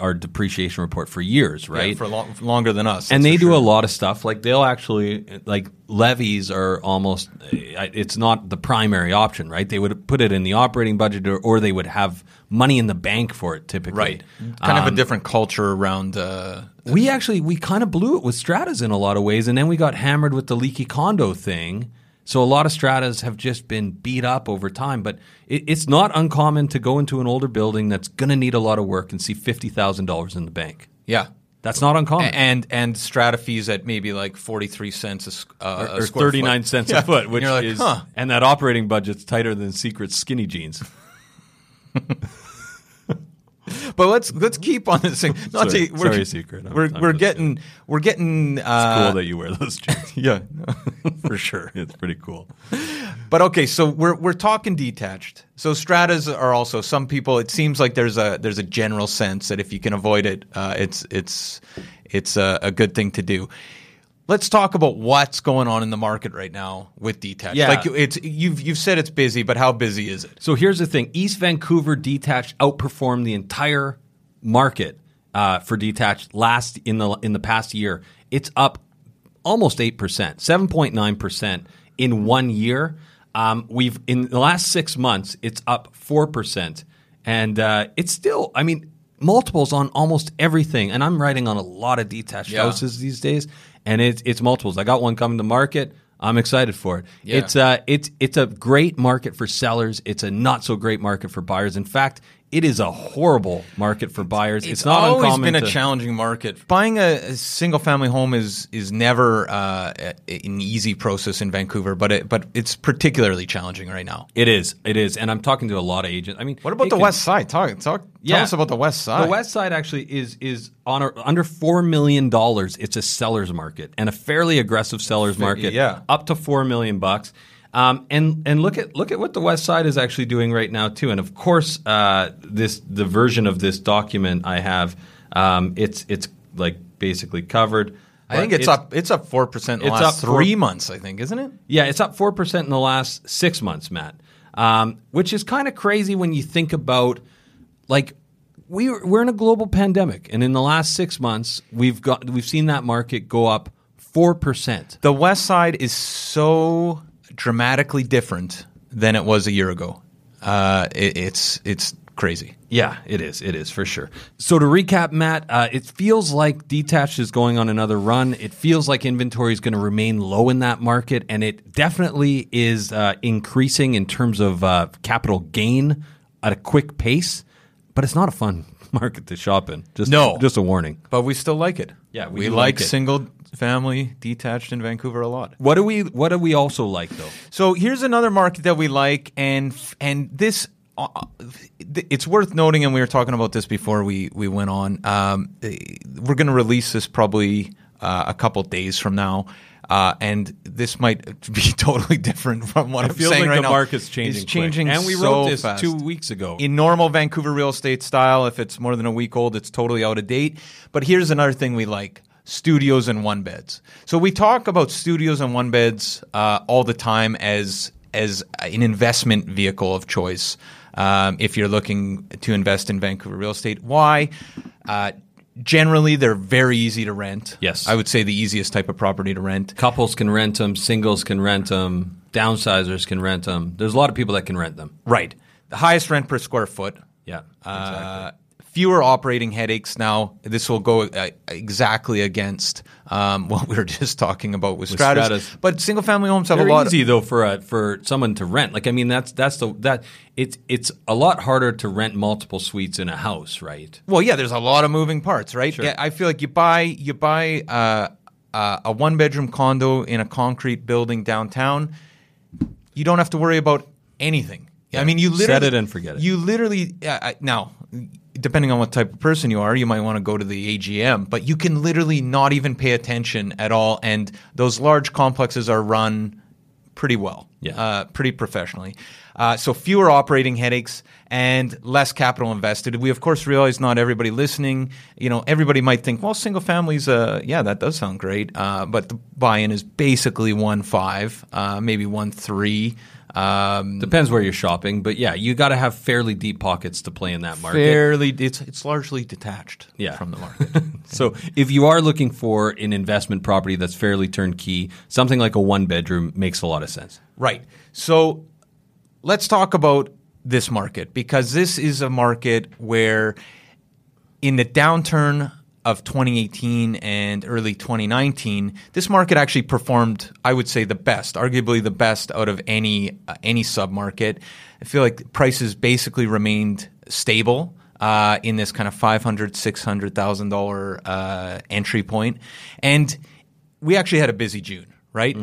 our depreciation report for years, Yeah, right? for lo- longer than us?" and they do sure. a lot of stuff like they'll actually like levies are almost it's not the primary option right they would put it in the operating budget or, or they would have money in the bank for it typically right, kind of a Um, different culture around. Uh, we actually we kind of blew it with stratas in a lot of ways and then we got hammered with the leaky condo thing so a lot of stratas have just been beat up over time but it, it's not uncommon to go into an older building that's going to need a lot of work and see $50000 in the bank yeah. that's not uncommon And and strata fees at maybe like forty three cents a, uh, or square thirty nine cents Yeah. a foot, which like, is huh. and that operating budget's tighter than secret skinny jeans. But let's let's keep on this thing. Not Sorry- to, we're, sorry, secret. I'm- We're I'm we're getting we're getting uh, cool that you wear those jeans. yeah. for sure. It's pretty cool. But okay, so we're we're talking detached. So stratas are also some people. It seems like there's a there's a general sense that if you can avoid it, uh, it's it's it's a, a good thing to do. Let's talk about what's going on in the market right now with detached. Yeah. like it's you've you've said it's busy, but how busy is it? So here's the thing: East Vancouver detached outperformed the entire market uh, for detached last in the in the past year. It's up almost eight percent, seven point nine percent in one year. Um, we've in the last six months, it's up four percent, and uh, it's still. I mean, multiples on almost everything. And I'm writing on a lot of detached Yeah. houses these days, and it's it's multiples. I got one coming to market. I'm excited for it. Yeah. It's uh, it's it's a great market for sellers. It's a not so great market for buyers. In fact, it is a horrible market for buyers. It's, It's, not always uncommon been a to- challenging market. Buying a, a single family home is is never uh, a- an easy process in Vancouver, but it, but it's particularly challenging right now. It is. It is. And I'm talking to a lot of agents. I mean, What about the can- West Side? Talk talk. Yeah. Tell us about the West Side. The West Side actually is is on a, under four million dollars. It's a seller's market and a fairly aggressive seller's market. yeah. up to four million bucks. Um, and and look at look at what the West Side is actually doing right now too. And of course, uh, this the version of this document I have, um, it's it's like basically covered. I think But it's, up. It's up four percent in the it's last up four- three months. I think, isn't it? Yeah, it's up 4% in the last six months, Matt, um, which is kind of crazy when you think about, like, we, we're in a global pandemic. And in the last six months, we've got we've seen that market go up 4%. The West Side is so dramatically different than it was a year ago. Uh, it, it's it's crazy. Yeah, it is. It is for sure. So to recap, Matt, uh, it feels like detached is going on another run. It feels like inventory is going to remain low in that market, and it definitely is uh, increasing in terms of uh, capital gain at a quick pace. But it's not a fun market to shop in. Just No. just a warning. But we still like it. Yeah, we we, do like, like it. single family detached in Vancouver a lot. What do we What do we also like though? So here's another market that we like, and and this uh, it's worth noting, and we were talking about this before we we went on. Um, eh, we're going to release this probably uh, a couple days from now. Uh, and this might be totally different from what It I'm feels saying like right the now. market's changing. It's quick. changing, and we so wrote this fast. two weeks ago. In normal Vancouver real estate style, if it's more than a week old, it's totally out of date. But here's another thing we like studios and one beds. So we talk about studios and one beds uh, all the time as as an investment vehicle of choice. Um, if you're looking to invest in Vancouver real estate, why? Uh, generally, they're very easy to rent. Yes. I would say the easiest type of property to rent. Couples can rent them. Singles can rent them. Downsizers can rent them. There's a lot of people that can rent them. Right. The highest rent per square foot. Yeah, Uh, fewer operating headaches now. This will go uh, exactly against um, what we were just talking about with, stratas. stratas. But single family homes have They're a lot. easy though for a, for someone to rent. Like I mean, that's that's the that it's it's a lot harder to rent multiple suites in a house, right? well, yeah, there's a lot of moving parts, right? Sure. Yeah, I feel like you buy you buy uh, uh, a one bedroom condo in a concrete building downtown. You don't have to worry about anything. I mean, you Set literally it and forget it. You literally uh, now. Depending on what type of person you are, you might want to go to the AGM, but you can literally not even pay attention at all. And those large complexes are run pretty well, Yeah. uh, pretty professionally. Uh, so fewer operating headaches and less capital invested. We of course realize not everybody listening. You know, everybody might think, well, single families, uh, yeah, that does sound great, uh, but the buy-in is basically one five, uh, maybe one three. Um, Depends where you're shopping, but yeah, you got to have fairly deep pockets to play in that market. fairly, it's it's largely detached Yeah. from the market. So if you are looking for an investment property that's fairly turnkey, something like a one bedroom makes a lot of sense. Right. So let's talk about this market because this is a market where, in the downturn of 2018 and early 2019, this market actually performed, I would say, the best, arguably the best out of any uh, any submarket. I feel like prices basically remained stable. Uh, in this kind of five hundred, six hundred thousand dollar uh, entry point, and we actually had a busy June, right?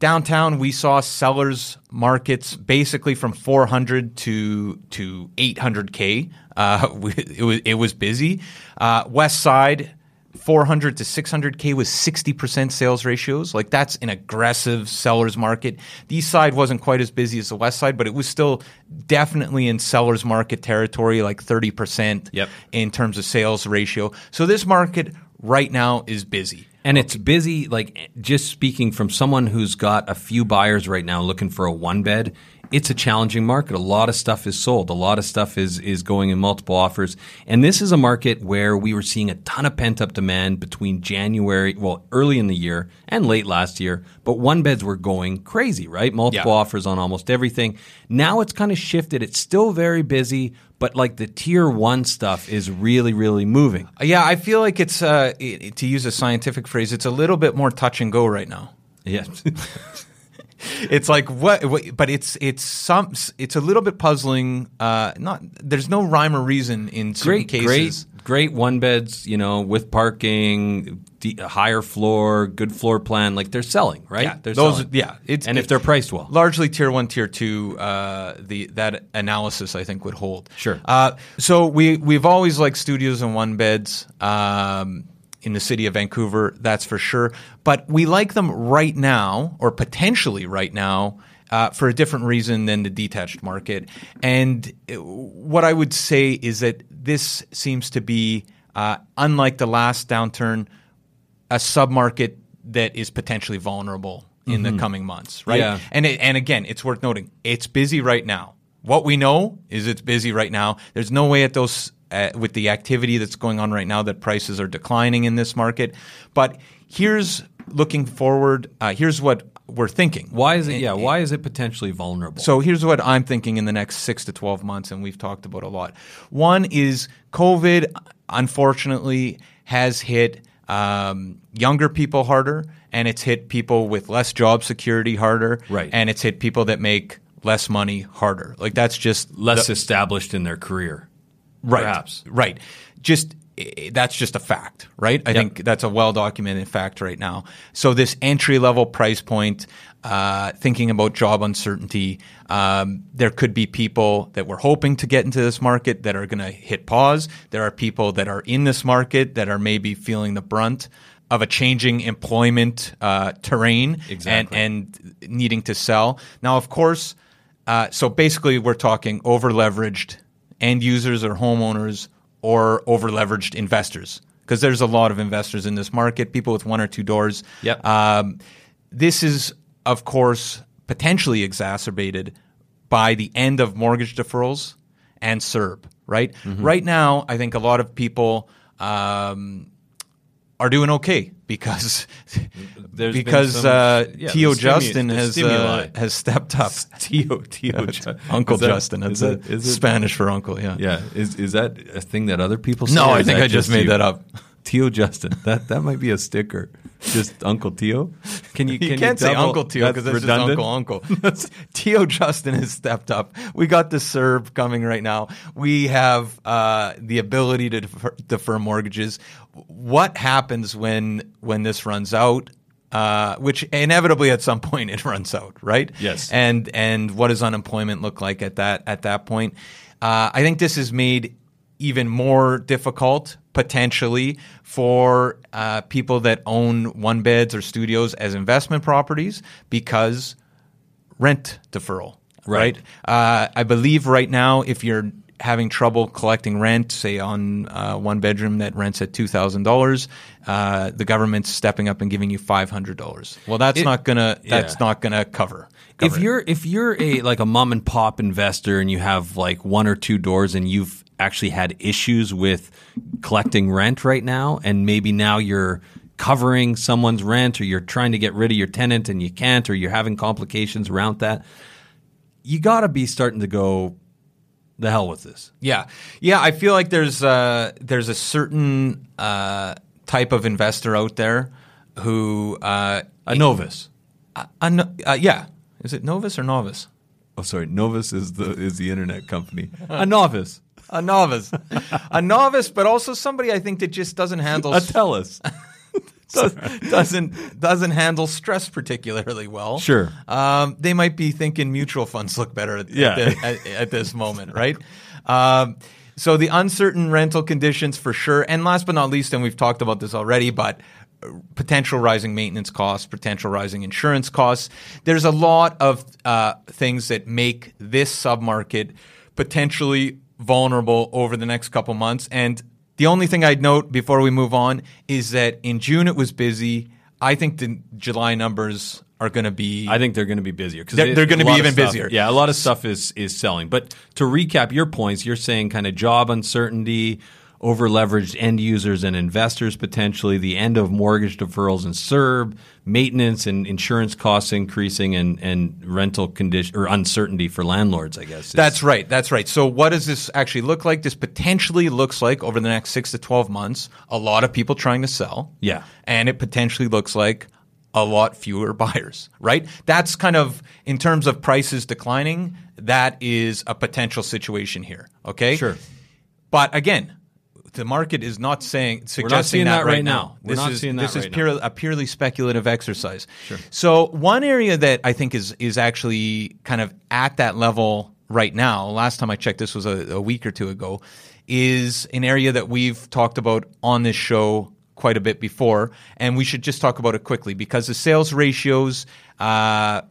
Downtown, we saw sellers markets basically from 400 to to 800k. Uh, we, it was it was busy. Uh, West Side, 400 to 600k was 60% sales ratios. Like that's an aggressive sellers market. The East Side wasn't quite as busy as the West Side, but it was still definitely in sellers market territory, like 30% Yep. in terms of sales ratio. So this market right now is busy. And it's busy, like just speaking from someone who's got a few buyers right now looking for a one bed, it's a challenging market. A lot of stuff is sold. A lot of stuff is is going in multiple offers. And this is a market where we were seeing a ton of pent up demand between January, well, early in the year and late last year. But one beds were going crazy, right? Multiple Yeah. offers on almost everything. Now it's kind of shifted. It's still very busy, but like the tier one stuff is really, really moving. Yeah, I feel like it's uh, to use a scientific phrase, it's a little bit more touch and go right now. Yeah. It's like what, what but it's it's some it's a little bit puzzling. Uh, not there's no rhyme or reason in certain great, cases. great, great one beds. You know, with parking, de- higher floor, good floor plan. Like they're selling, right? Yeah, they're those- selling. yeah, it's- and if they're priced well, largely tier one, tier two. Uh, the that analysis I think would hold. Sure. Uh, so we we've always liked studios and one beds um, in the city of Vancouver. That's for sure. But we like them right now, or potentially right now. Uh, for a different reason than the detached market. And uh, what I would say is that this seems to be, uh, unlike the last downturn, a submarket that is potentially vulnerable in the coming months, right? Yeah. And it, and again, it's worth noting it's busy right now. What we know is it's busy right now. There's no way at those uh, with the activity that's going on right now that prices are declining in this market. But here's looking forward. Uh, here's what we're thinking. why is it? Yeah, why is it potentially vulnerable? So here's what I'm thinking in the next six to 12 months, and we've talked about a lot. One is COVID, unfortunately, has hit um, younger people harder, and it's hit people with less job security harder, Right. And it's hit people that make less money harder. Like that's just less the- established in their career, right, perhaps. right. Just that's just a fact, right? I think that's a well documented fact right now. So this entry level price point, uh, thinking about job uncertainty, um, there could be people that were hoping to get into this market that are going to hit pause. There are people that are in this market that are maybe feeling the brunt of a changing employment uh, terrain Exactly. and, and needing to sell. Now, of course, uh, so basically, we're talking over leveraged end users or homeowners or over leveraged investors because there's a lot of investors in this market, people with one or two doors. Yep. Um, this is, of course, potentially exacerbated by the end of mortgage deferrals and CERB, right? Mm-hmm. Right now, I think a lot of people um, are doing okay because There's because some- uh, yeah, Tio Justin has uh, has stepped up. Tio, Tio, Ju- Uncle that- Justin. That's that- a is it- Spanish for uncle. Yeah. Yeah, is is that a thing that other people say? No, I think I just made you? that up. Tio Justin. That that might be a sticker. Just Uncle Tio. Can you? You can can't say Uncle Tio because that's, just? Uncle Uncle. Tio Justin has stepped up. We got the CERB coming right now. We have uh, the ability to defer, defer mortgages. What happens when when this runs out? Uh, which inevitably at some point it runs out, right? Yes. And and what does unemployment look like at that at that point? Uh, I think this is made even more difficult potentially for uh, people that own one beds or studios as investment properties because rent deferral, Right. right? Uh, I believe right now, if you're having trouble collecting rent, say on uh, one bedroom that rents at two thousand dollars, uh, the government's stepping up and giving you five hundred dollars. Well, that's It- not gonna that's yeah. not gonna cover. If it. you're if you're a like a mom and pop investor and you have like one or two doors and you've actually had issues with collecting rent right now and maybe now you're covering someone's rent or you're trying to get rid of your tenant and you can't or you're having complications around that you got to be starting to go the hell with this Yeah, yeah. I feel like there's uh, there's a certain uh, type of investor out there who uh, a novice a uh, yeah. Is it Novus or Novice? oh sorry novus is the is the internet company a novice A novice, a novice, but also somebody I think that just doesn't handle a Telus does, doesn't doesn't handle stress particularly well. Sure. um, they might be thinking mutual funds look better at, Yeah. at, at, at this moment, right? Um, so the uncertain rental conditions for sure, and last but not least, and we've talked about this already, but uh, potential rising maintenance costs, potential rising insurance costs. There's a lot of uh, things that make this submarket potentially vulnerable over the next couple months. And the only thing I'd note before we move on is that in June it was busy. I think the July numbers are going to be. I think they're going to be busier because They're- they're gonna be even busier. Yeah, a lot of stuff is is selling. But to recap your points, you're saying kind of job uncertainty, over leveraged end users and investors potentially, the end of mortgage deferrals and CERB, maintenance and insurance costs increasing, and and rental condition or uncertainty for landlords. I guess That's right. That's right. So, what does this actually look like? This potentially looks like over the next six to 12 months, a lot of people trying to sell. Yeah. And it potentially looks like a lot fewer buyers, right? That's kind of, in terms of prices declining, that is a potential situation here. Okay. Sure. But again, the market is not saying suggesting seeing that right right now. now. We're This not is seeing that this is right now. pure, a purely speculative exercise. Sure. So one area that I think is is actually kind of at that level right now. Last time I checked, this was a, a week or two ago. Is an area that we've talked about on this show quite a bit before, and we should just talk about it quickly because the sales ratios. Uh,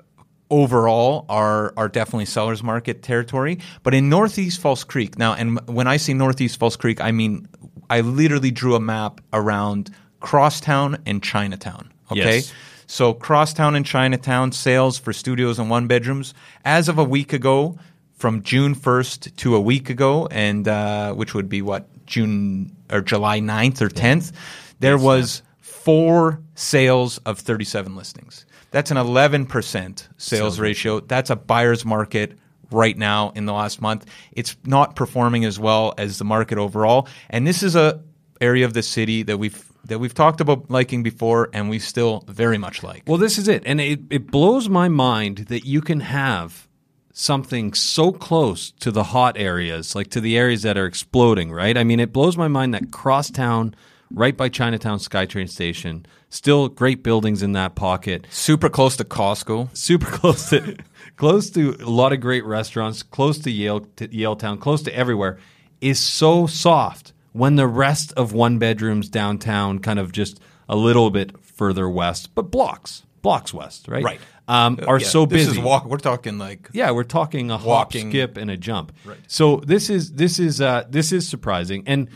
overall are are definitely sellers market territory. But in Northeast False Creek now, and when I say Northeast False Creek, I mean I literally drew a map around Crosstown and Chinatown. Okay. Yes. So Crosstown and Chinatown sales for studios and one bedrooms as of a week ago, from June first to a week ago, and uh, which would be what June or July 9th or tenth, there was four sales of thirty seven listings. That's an eleven percent sales ratio. That's a buyer's market right now in the last month. It's not performing as well as the market overall, and this is a area of the city that we've that we've talked about liking before, and we still very much like. Well, this is it. And it, it blows my mind that you can have something so close to the hot areas, like to the areas that are exploding, right? I mean, it blows my mind that Crosstown, right by Chinatown SkyTrain Station, still great buildings in that pocket, Super close to Costco. super close to close to a lot of great restaurants, close to Yale to Yaletown, close to everywhere, is so soft when the rest of one bedrooms downtown kind of just a little bit further west, but blocks, blocks west, right? Right. Um, are Yeah, so busy. This is walk. We're talking like Yeah, we're talking a hop, skip, and a jump. Right. So this is this is uh, this is surprising, and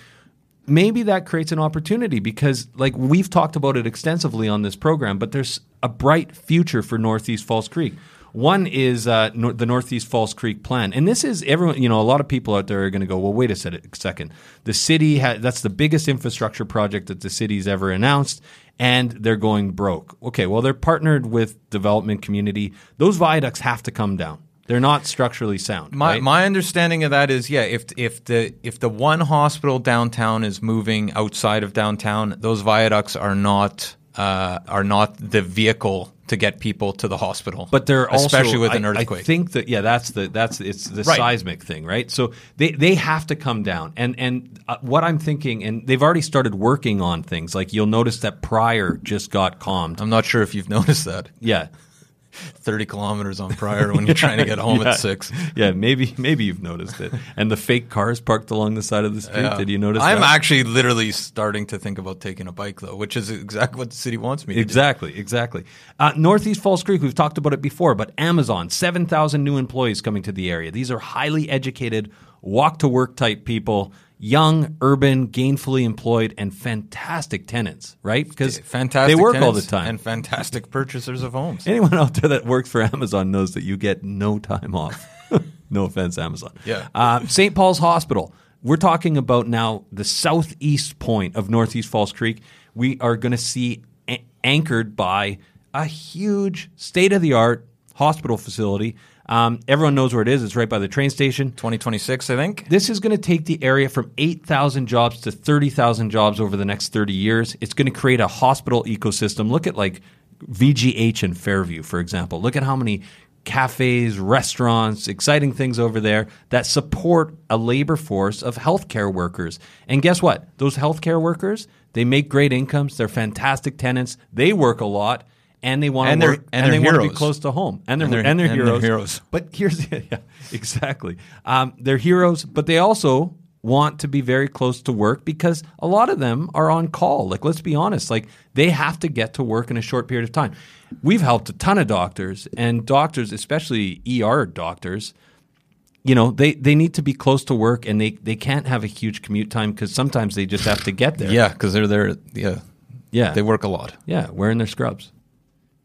maybe that creates an opportunity because, like we've talked about it extensively on this program, but there's a bright future for Northeast False Creek. One is uh, the Northeast False Creek plan, and this is everyone. You know, a lot of people out there are going to go, "Well, wait a second. The city ha- that's the biggest infrastructure project that the city's ever announced." and they're going broke. Okay, well, they're partnered with development community. Those viaducts have to come down. They're not structurally sound. My right? my understanding of that is yeah, if if the if the one hospital downtown is moving outside of downtown, those viaducts are not uh, are not the vehicle to get people to the hospital. but they're also especially with an I- earthquake. I think that yeah, that's the that's it's the Right. seismic thing, right? So they they have to come down, and and uh, what I'm thinking, and they've already started working on things. Like you'll notice that Prior just got calmed. I'm not sure if you've noticed that. Yeah, 30 kilometers on Prior when you're trying to get home Yeah. at six. yeah, maybe maybe you've noticed it. And the fake cars parked along the side of the street. Yeah. Did you notice? I'm that? actually literally starting to think about taking a bike though, which is exactly what the city wants me to do. Exactly, exactly. Uh, Northeast False Creek, we've talked about it before, but Amazon, 7,000 new employees coming to the area. These are highly educated, walk to work type people, young, urban, gainfully employed, and fantastic tenants, right? Because Fantastic. they work all the time. and fantastic purchasers of homes. Anyone out there that works for Amazon knows that you get no time off. no offense, Amazon. Yeah. Uh, St. Paul's Hospital. We're talking about now the southeast point of Northeast False Creek. We are going to see a- anchored by a huge state of the art hospital facility. Um, everyone knows where it is. It's right by the train station. 2026, I think. This is going to take the area from 8,000 jobs to 30,000 jobs over the next 30 years. It's going to create a hospital ecosystem. Look at like VGH in Fairview, for example. Look at how many cafes, restaurants, exciting things over there that support a labor force of healthcare workers. And guess what? Those healthcare workers, they make great incomes. They're fantastic tenants. They work a lot. And they want And to work, and and, they're they want to be close to home, and they're And they're- and they're, and they're heroes. heroes. But here's yeah, exactly. Um, they're heroes, but they also want to be very close to work because a lot of them are on call. Like, let's be honest, like they have to get to work in a short period of time. We've helped a ton of doctors and doctors, especially ER doctors. You know, they, they need to be close to work and they, they can't have a huge commute time because sometimes they just have to get there. Yeah, because they're there. Yeah, Yeah. They work a lot. Yeah, wearing their scrubs.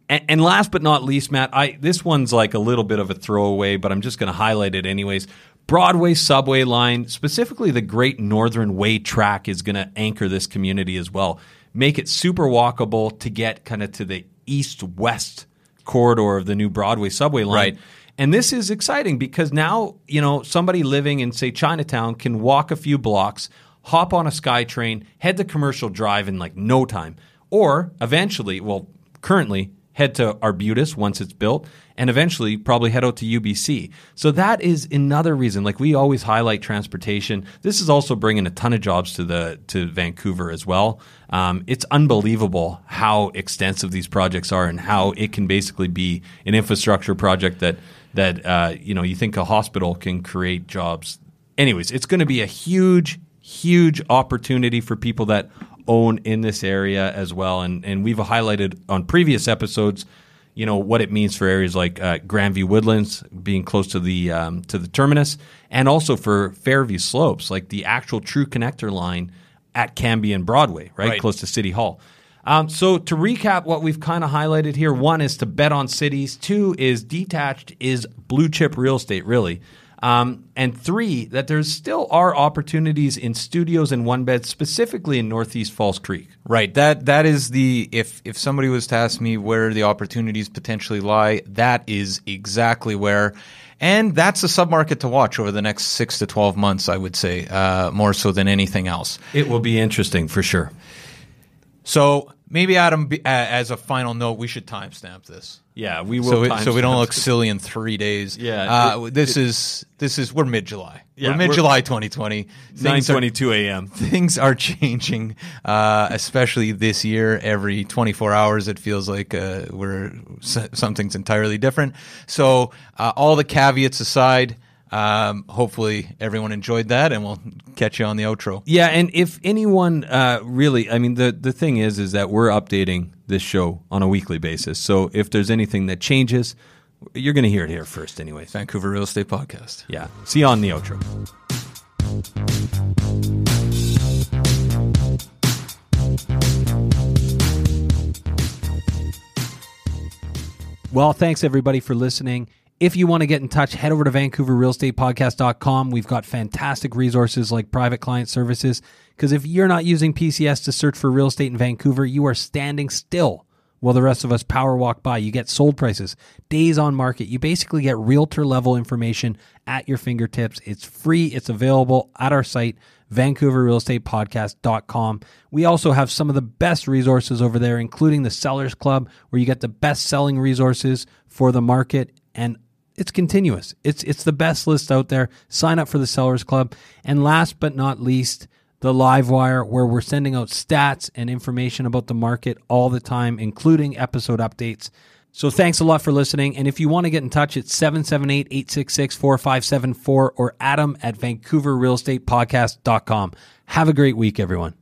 And, and last but not least, Matt, I this one's like a little bit of a throwaway, but I'm just going to highlight it anyways. Broadway subway line, specifically the Great Northern Way track, is going to anchor this community as well. Make it super walkable to get kind of to the east west corridor of the new Broadway subway line. Right. And this is exciting because now, you know, somebody living in, say, Chinatown can walk a few blocks, hop on a SkyTrain, head to Commercial Drive in like no time. Or eventually, well, currently, head to Arbutus once it's built, and eventually probably head out to UBC. So that is another reason. Like we always highlight transportation. This is also bringing a ton of jobs to the to Vancouver as well. Um, it's unbelievable how extensive these projects are and how it can basically be an infrastructure project that that uh, you know you think a hospital can create jobs. Anyways, it's going to be a huge, huge opportunity for people that own in this area as well. And and we've highlighted on previous episodes, you know, what it means for areas like uh, Grandview Woodlands being close to the um, to the terminus, and also for Fairview Slopes, like the actual true connector line at Cambie and Broadway, right, Right. close to City Hall. Um, so to recap what we've kind of highlighted here, one is to bet on cities. Two is detached is blue chip real estate, really. Um, and three, that there still are opportunities in studios and one beds, specifically in Northeast False Creek. Right. That that is the if if somebody was to ask me where the opportunities potentially lie, that is exactly where. And that's a submarket to watch over the next six to twelve months, I would say, uh, more so than anything else. It will be interesting for sure. So maybe Adam, as a final note, we should timestamp this. Yeah, we will. So, it, so we don't look silly in three days. Yeah, uh, this is this is we're mid July. Yeah, we're mid July 2020. Nine Things are- a.m. things are changing, uh, especially this year. Every 24 hours, it feels like uh, we're something's entirely different. So, uh, all the caveats aside, um, hopefully everyone enjoyed that, and we'll catch you on the outro. Yeah, and if anyone uh, really, I mean, the the thing is, is that we're updating this show on a weekly basis. So if there's anything that changes, you're going to hear it here first, anyways. Vancouver Real Estate Podcast. Yeah. See you on the outro. Well, thanks everybody for listening. If you want to get in touch, head over to VancouverRealEstatePodcast.com. We've got fantastic resources like private client services. Because if you're not using PCS to search for real estate in Vancouver, you are standing still while the rest of us power walk by. You get sold prices, days on market. You basically get realtor level information at your fingertips. It's free, it's available at our site, vancouverrealestatepodcast.com. We also have some of the best resources over there, including the Sellers Club, where you get the best selling resources for the market and it's continuous. It's it's the best list out there. Sign up for the Sellers Club. And last but not least, the Livewire, where we're sending out stats and information about the market all the time, including episode updates. So thanks a lot for listening. And if you want to get in touch, it's 778-866-4574 or adam at vancouverrealestatepodcast.com. Have a great week, everyone.